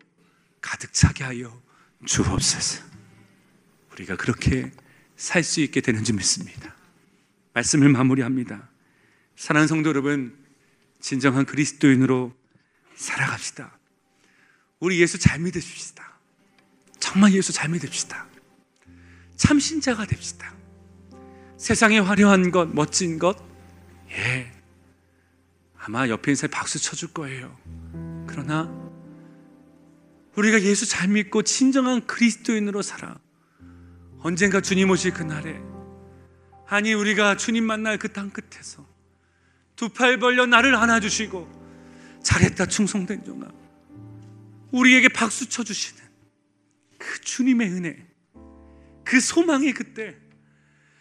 가득 차게 하여 주옵소서. 우리가 그렇게 살 수 있게 되는 줄 믿습니다. 말씀을 마무리합니다. 사랑하는 성도 여러분, 진정한 그리스도인으로 살아갑시다. 우리 예수 잘 믿으십시다. 정말 예수 잘 믿읍시다. 참 신자가 됩시다. 세상에 화려한 것, 멋진 것, 예. 아마 옆에 사람 박수 쳐줄 거예요. 그러나 우리가 예수 잘 믿고 진정한 그리스도인으로 살아. 언젠가 주님 오실 그날에 아니 우리가 주님 만날 그 땅 끝에서 두 팔 벌려 나를 안아주시고 잘했다 충성된 종아 우리에게 박수 쳐주시는 그 주님의 은혜 그 소망이 그때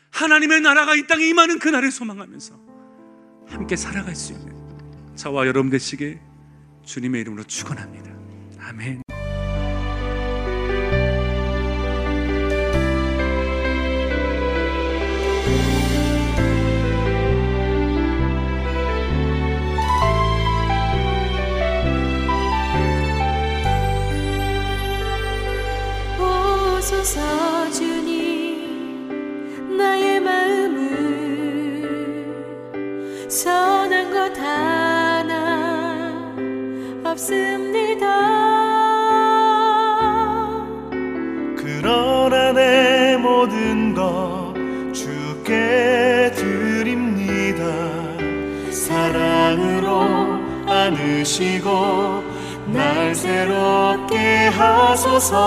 하나님의 나라가 이 땅에 임하는 그날을 소망하면서 함께 살아갈 수 있는 저와 여러분 되시길 주님의 이름으로 축원합니다. 아멘. 안으시고 날 새롭게 하소서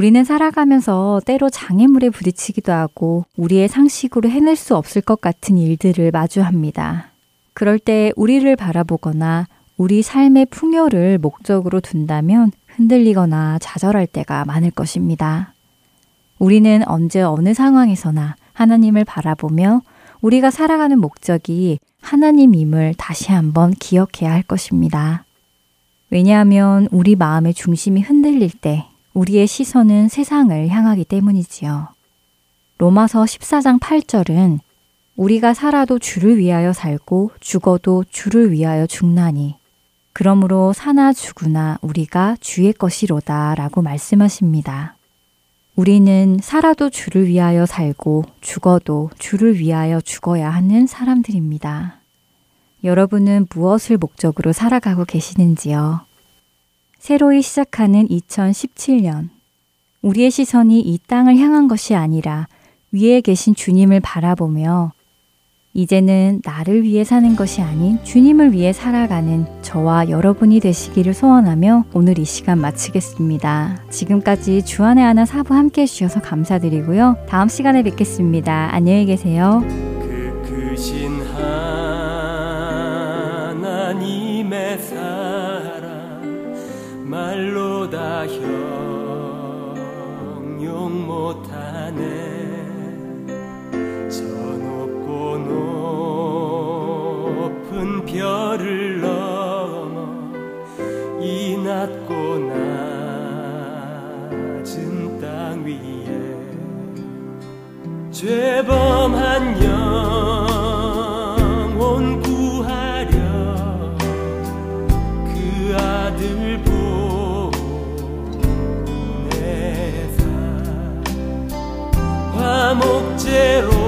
우리는 살아가면서 때로 장애물에 부딪히기도 하고 우리의 상식으로 해낼 수 없을 것 같은 일들을 마주합니다. 그럴 때 우리를 바라보거나 우리 삶의 풍요를 목적으로 둔다면 흔들리거나 좌절할 때가 많을 것입니다. 우리는 언제 어느 상황에서나 하나님을 바라보며 우리가 살아가는 목적이 하나님임을 다시 한번 기억해야 할 것입니다. 왜냐하면 우리 마음의 중심이 흔들릴 때 우리의 시선은 세상을 향하기 때문이지요. 로마서 14장 8절은 우리가 살아도 주를 위하여 살고 죽어도 주를 위하여 죽나니 그러므로 사나 죽으나 우리가 주의 것이로다 라고 말씀하십니다. 우리는 살아도 주를 위하여 살고 죽어도 주를 위하여 죽어야 하는 사람들입니다. 여러분은 무엇을 목적으로 살아가고 계시는지요? 새로이 시작하는 2017년. 우리의 시선이 이 땅을 향한 것이 아니라 위에 계신 주님을 바라보며 이제는 나를 위해 사는 것이 아닌 주님을 위해 살아가는 저와 여러분이 되시기를 소원하며 오늘 이 시간 마치겠습니다. 지금까지 주안의 하나 사부 함께 해주셔서 감사드리고요. 다음 시간에 뵙겠습니다. 안녕히 계세요. 말로 다 형용 못하네. 저 높고 높은 별을 넘어 이 낮고 낮은 땅 위에 죄범한 영 목제로